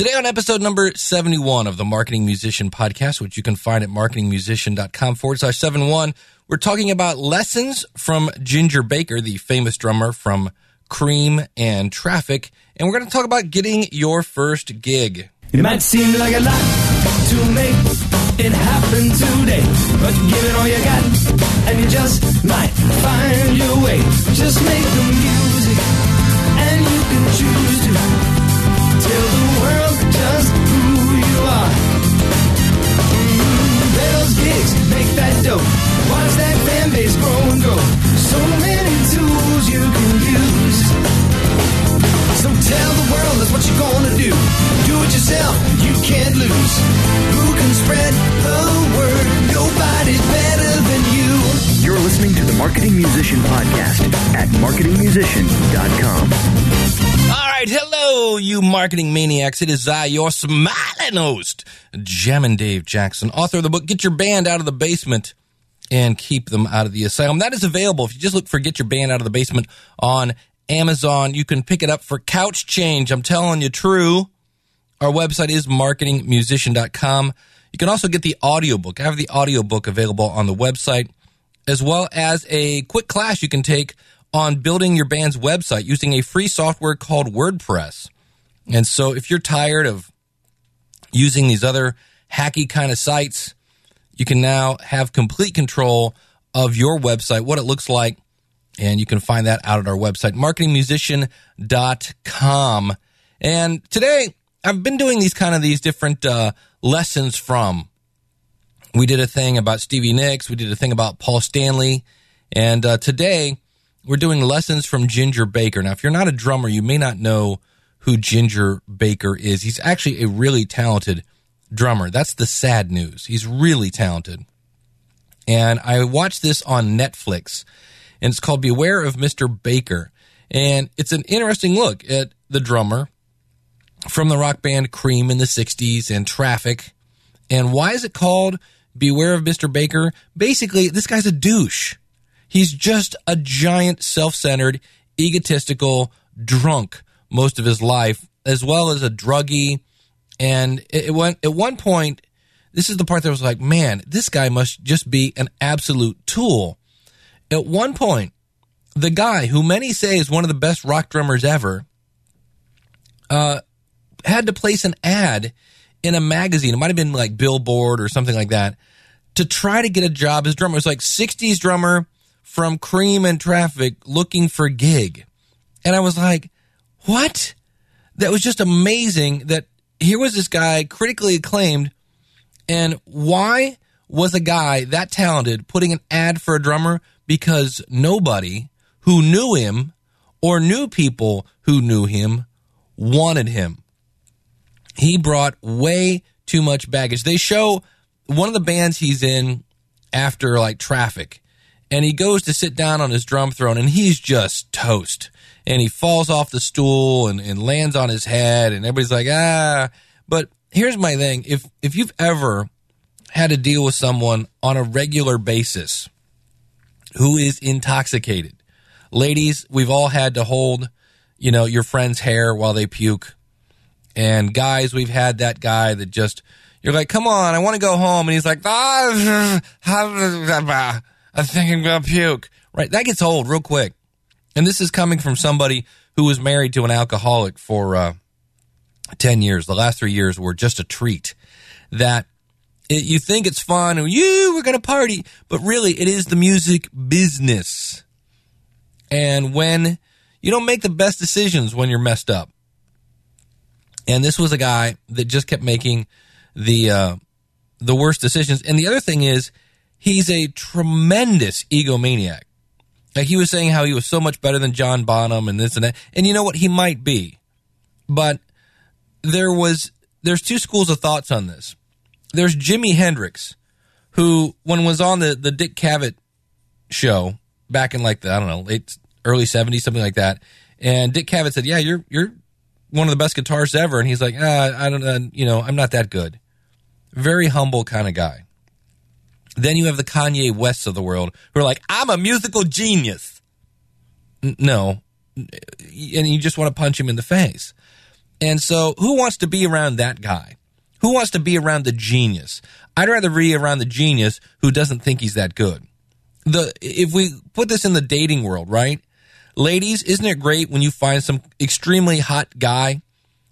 Today on episode number 71 of the Marketing Musician podcast, which you can find at marketingmusician.com forward slash 71, we're talking about lessons from Ginger Baker, the famous drummer from Cream and Traffic. And we're going to talk about getting your first gig. It might seem like a lot to make it happen today, but give it all you got, and you just might find your way. Just make the music, marketingmusician.com. All right, hello, you marketing maniacs. It is I, your smiling host, Jammin' Dave Jackson, author of the book Get Your Band Out of the Basement and Keep Them Out of the Asylum. That is available. If you just look for Get Your Band Out of the Basement on Amazon, you can pick it up for couch change. I'm telling you, true. Our website is marketingmusician.com. You can also get the audiobook. I have the audiobook available on the website, as well as a quick class you can take on building your band's website using a free software called WordPress. And so if you're tired of using these other hacky kind of sites, you can now have complete control of your website, what it looks like, and you can find that out at our website, marketingmusician.com. And today, I've been doing these kind of these different uh, lessons from. We did a thing about Stevie Nicks. We did a thing about Paul Stanley. And uh, today, we're doing lessons from Ginger Baker. Now, if you're not a drummer, you may not know who Ginger Baker is. He's actually a really talented drummer. That's the sad news. He's really talented. And I watched this on Netflix, and it's called Beware of Mr. Baker. And it's an interesting look at the drummer from the rock band Cream in the 60s and Traffic. And why is it called Beware of Mr. Baker? Basically, this guy's a douche. He's just a giant, self centered, egotistical drunk most of his life, as well as a druggie. And it went at one point, this is the part that was like, man, this guy must just be an absolute tool. At one point, the guy who many say is one of the best rock drummers ever, uh, had to place an ad in a magazine. It might have been like Billboard or something like that to try to get a job as drummer. It was like 60s drummer from Cream and Traffic looking for gig. And I was like, what? That was just amazing that here was this guy critically acclaimed. And why was a guy that talented putting an ad for a drummer? Because nobody who knew him or knew people who knew him wanted him. He brought way too much baggage. They show one of the bands he's in after like traffic and he goes to sit down on his drum throne and he's just toast. And he falls off the stool and, and lands on his head and everybody's like ah. But here's my thing. If if you've ever had to deal with someone on a regular basis who is intoxicated ladies we've all had to hold you know your friend's hair while they puke. And guys we've had that guy that just you're like come on i want to go home. And he's like ah, I think I'm going to puke. Right. That gets old real quick. And this is coming from somebody who was married to an alcoholic for uh, 10 years. The last three years were just a treat. That it, you think it's fun and you, we're going to party, but really it is the music business. And when you don't make the best decisions when you're messed up. And this was a guy that just kept making the uh, the worst decisions. And the other thing is, he's a tremendous egomaniac. Like he was saying how he was so much better than John Bonham and this and that. And you know what? He might be. But there was there's two schools of thoughts on this. There's Jimi Hendrix, who when was on the, the Dick Cavett show back in like the I don't know, late early seventies, something like that. And Dick Cavett said, Yeah, you're you're one of the best guitarists ever. And he's like, ah, I don't know, you know, I'm not that good. Very humble kind of guy. Then you have the Kanye Wests of the world who are like, I'm a musical genius. N- no. And you just want to punch him in the face. And so, who wants to be around that guy? Who wants to be around the genius? I'd rather be around the genius who doesn't think he's that good. The if we put this in the dating world, right? Ladies, isn't it great when you find some extremely hot guy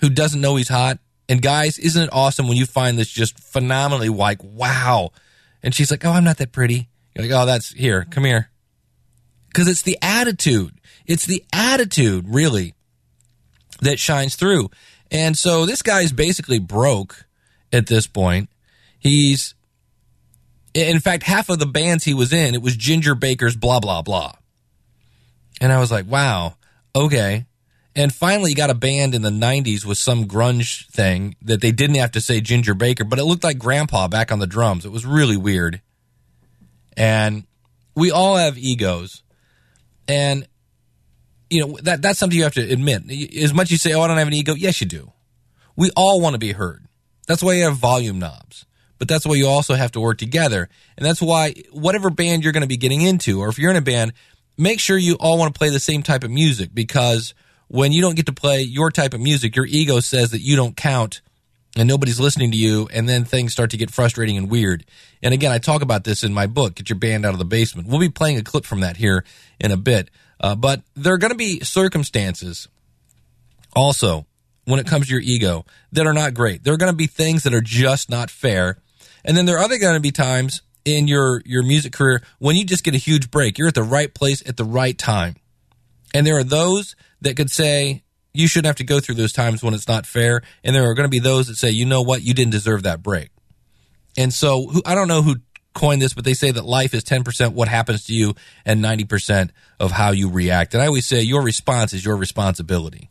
who doesn't know he's hot? And guys, isn't it awesome when you find this just phenomenally like, wow. And she's like, oh, I'm not that pretty. You're like, oh, that's here, come here. Because it's the attitude. It's the attitude, really, that shines through. And so this guy's basically broke at this point. He's, in fact, half of the bands he was in, it was Ginger Baker's blah, blah, blah. And I was like, wow, okay. And finally, got a band in the 90s with some grunge thing that they didn't have to say Ginger Baker, but it looked like Grandpa back on the drums. It was really weird. And we all have egos. And, you know, that, that's something you have to admit. As much as you say, oh, I don't have an ego, yes, you do. We all want to be heard. That's why you have volume knobs. But that's why you also have to work together. And that's why whatever band you're going to be getting into, or if you're in a band, make sure you all want to play the same type of music because when you don't get to play your type of music, your ego says that you don't count and nobody's listening to you, and then things start to get frustrating and weird. And again, I talk about this in my book, Get Your Band Out of the Basement. We'll be playing a clip from that here in a bit. Uh, but there are going to be circumstances also when it comes to your ego that are not great. There are going to be things that are just not fair. And then there are other going to be times in your, your music career when you just get a huge break. You're at the right place at the right time. And there are those that could say, you shouldn't have to go through those times when it's not fair. And there are going to be those that say, you know what, you didn't deserve that break. And so who, I don't know who coined this, but they say that life is 10% what happens to you and 90% of how you react. And I always say your response is your responsibility.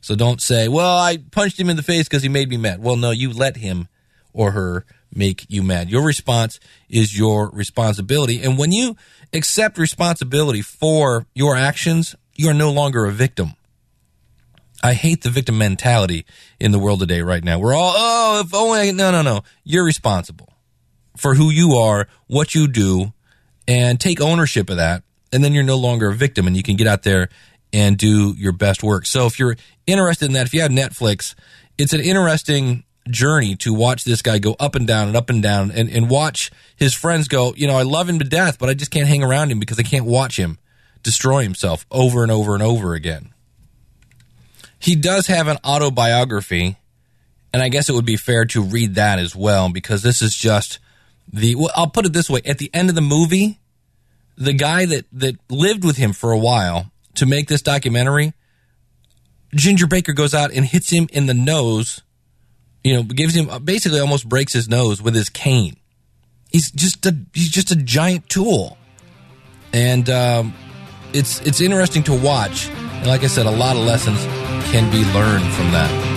So don't say, well, I punched him in the face because he made me mad. Well, no, you let him or her make you mad. Your response is your responsibility. And when you accept responsibility for your actions, you are no longer a victim. I hate the victim mentality in the world today right now. We're all, oh, if only I, no, no, no. You're responsible for who you are, what you do, and take ownership of that. And then you're no longer a victim and you can get out there and do your best work. So if you're interested in that, if you have Netflix, it's an interesting journey to watch this guy go up and down and up and down and, and watch his friends go, you know, I love him to death, but I just can't hang around him because I can't watch him destroy himself over and over and over again. He does have an autobiography, and I guess it would be fair to read that as well because this is just the. Well, I'll put it this way: at the end of the movie, the guy that that lived with him for a while to make this documentary, Ginger Baker goes out and hits him in the nose. You know, gives him basically almost breaks his nose with his cane. He's just a he's just a giant tool, and um, it's it's interesting to watch. And like I said, a lot of lessons can be learned from that.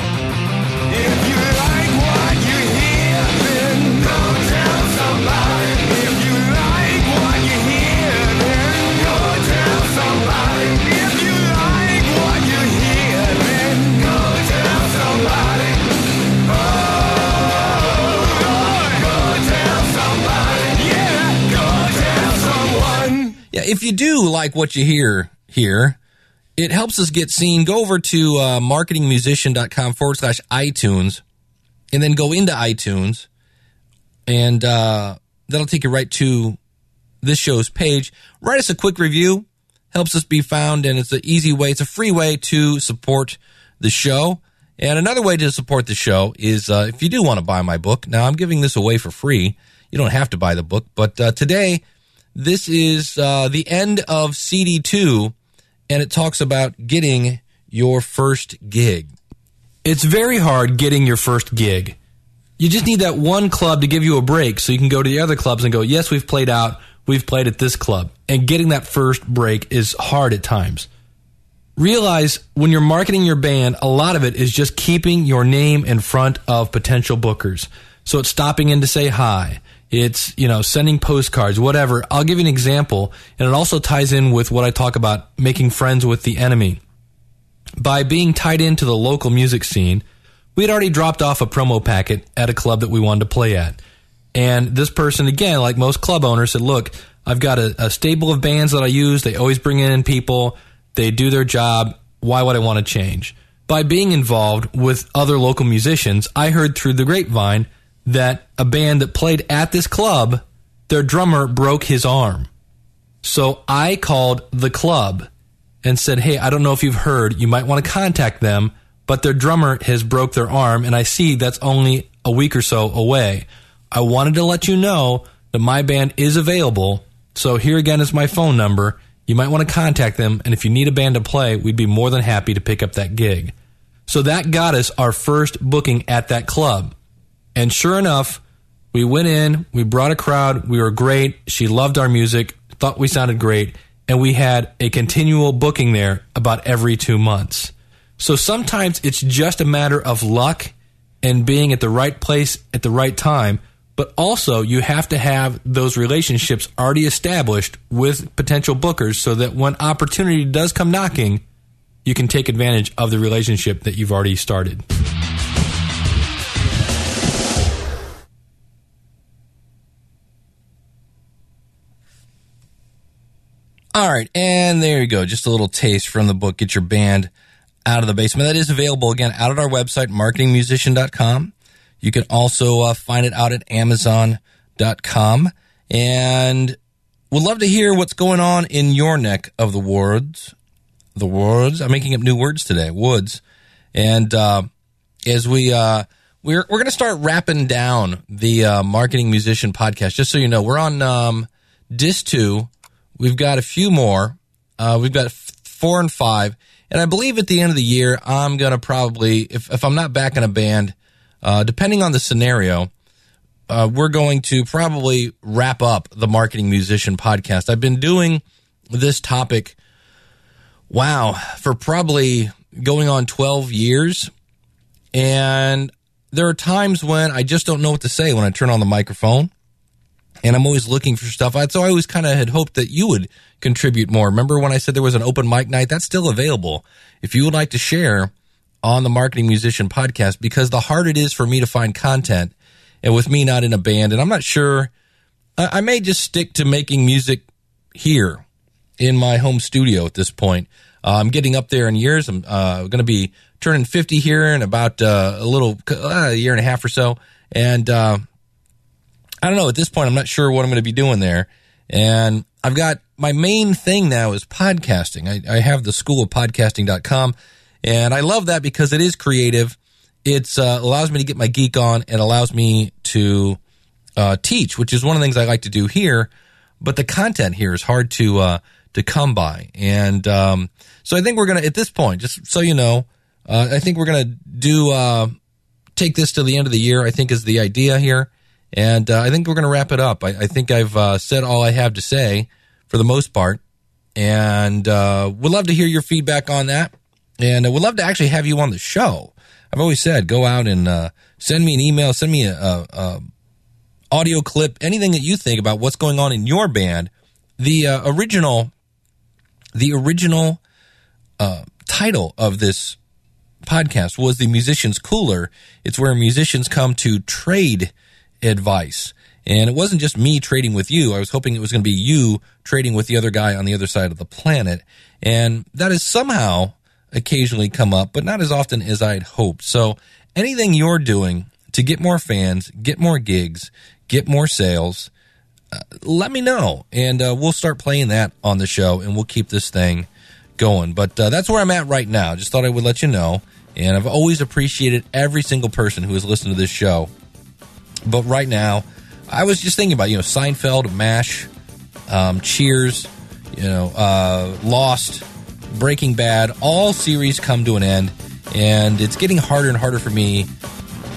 If you do like what you hear here, it helps us get seen. Go over to uh, marketingmusician.com forward slash iTunes and then go into iTunes, and uh, that'll take you right to this show's page. Write us a quick review, helps us be found, and it's an easy way, it's a free way to support the show. And another way to support the show is uh, if you do want to buy my book. Now, I'm giving this away for free. You don't have to buy the book, but uh, today, this is uh, the end of CD2, and it talks about getting your first gig. It's very hard getting your first gig. You just need that one club to give you a break so you can go to the other clubs and go, yes, we've played out, we've played at this club. And getting that first break is hard at times. Realize when you're marketing your band, a lot of it is just keeping your name in front of potential bookers. So it's stopping in to say hi. It's, you know, sending postcards, whatever. I'll give you an example, and it also ties in with what I talk about making friends with the enemy. By being tied into the local music scene, we had already dropped off a promo packet at a club that we wanted to play at. And this person, again, like most club owners, said, Look, I've got a, a stable of bands that I use. They always bring in people, they do their job. Why would I want to change? by being involved with other local musicians, I heard through the grapevine that a band that played at this club, their drummer broke his arm. So I called the club and said, Hey, I don't know if you've heard, you might want to contact them, but their drummer has broke their arm, and I see that's only a week or so away. I wanted to let you know that my band is available. So here again is my phone number. You might want to contact them, and if you need a band to play, we'd be more than happy to pick up that gig. So that got us our first booking at that club. And sure enough, we went in, we brought a crowd, we were great. She loved our music, thought we sounded great, and we had a continual booking there about every two months. So sometimes it's just a matter of luck and being at the right place at the right time, but also you have to have those relationships already established with potential bookers so that when opportunity does come knocking, you can take advantage of the relationship that you've already started. All right, and there you go. Just a little taste from the book, Get Your Band Out of the Basement. That is available again out at our website, marketingmusician.com. You can also uh, find it out at amazon.com. And would love to hear what's going on in your neck of the woods. The woods. I'm making up new words today. Woods. And uh, as we uh, we're we're gonna start wrapping down the uh, marketing musician podcast. Just so you know, we're on um, disc two. We've got a few more. Uh, we've got f- four and five, and I believe at the end of the year, I'm gonna probably, if if I'm not back in a band, uh, depending on the scenario, uh, we're going to probably wrap up the marketing musician podcast. I've been doing this topic, wow, for probably going on 12 years. And there are times when I just don't know what to say when I turn on the microphone. And I'm always looking for stuff. So I always kind of had hoped that you would contribute more. Remember when I said there was an open mic night? That's still available. If you would like to share on the Marketing Musician podcast, because the hard it is for me to find content, and with me not in a band, and I'm not sure, I, I may just stick to making music here in my home studio at this point. Uh, I'm getting up there in years. I'm uh, going to be turning 50 here in about uh, a little uh, a year and a half or so, and uh, I don't know. At this point, I'm not sure what I'm going to be doing there. And I've got my main thing now is podcasting. I, I have the school of podcasting.com and I love that because it is creative. It uh, allows me to get my geek on and allows me to uh, teach, which is one of the things I like to do here. But the content here is hard to uh, to come by, and um, so I think we're gonna at this point, just so you know, uh, I think we're gonna do uh, take this to the end of the year. I think is the idea here, and uh, I think we're gonna wrap it up. I, I think I've uh, said all I have to say for the most part, and uh, would love to hear your feedback on that, and uh, would love to actually have you on the show. I've always said go out and uh, send me an email, send me a, a, a audio clip, anything that you think about what's going on in your band. The uh, original, the original title of this podcast was the Musicians Cooler. It's where musicians come to trade advice. And it wasn't just me trading with you. I was hoping it was going to be you trading with the other guy on the other side of the planet. And that has somehow occasionally come up, but not as often as I'd hoped. So anything you're doing to get more fans, get more gigs, get more sales, uh, let me know. And uh, we'll start playing that on the show and we'll keep this thing going. But uh, that's where I'm at right now. Just thought I would let you know. And I've always appreciated every single person who has listened to this show. But right now, I was just thinking about, you know, Seinfeld, MASH, um, Cheers, you know, uh, Lost, Breaking Bad, all series come to an end. And it's getting harder and harder for me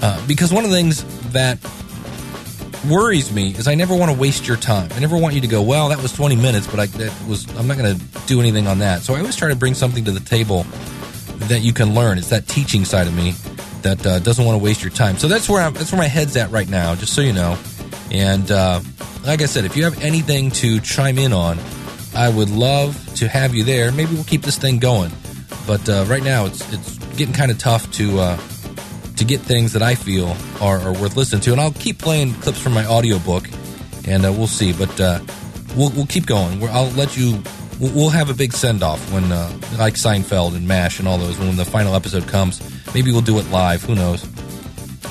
uh, because one of the things that worries me is I never want to waste your time. I never want you to go, well, that was 20 minutes, but I that was I'm not going to do anything on that. So I always try to bring something to the table that you can learn. It's that teaching side of me that uh, doesn't want to waste your time. So that's where I'm, that's where my head's at right now, just so you know. And uh, like I said, if you have anything to chime in on, I would love to have you there. Maybe we'll keep this thing going. But uh, right now, it's it's getting kind of tough to uh, to get things that I feel are, are worth listening to. And I'll keep playing clips from my audiobook, and uh, we'll see. But uh, we'll we'll keep going. I'll let you we'll have a big send off when, uh, like Seinfeld and MASH and all those, when the final episode comes. Maybe we'll do it live. Who knows?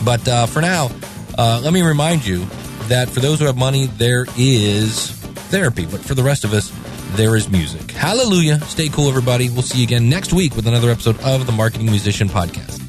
But uh, for now, uh, let me remind you that for those who have money, there is therapy. But for the rest of us, there is music. Hallelujah. Stay cool, everybody. We'll see you again next week with another episode of the Marketing Musician Podcast.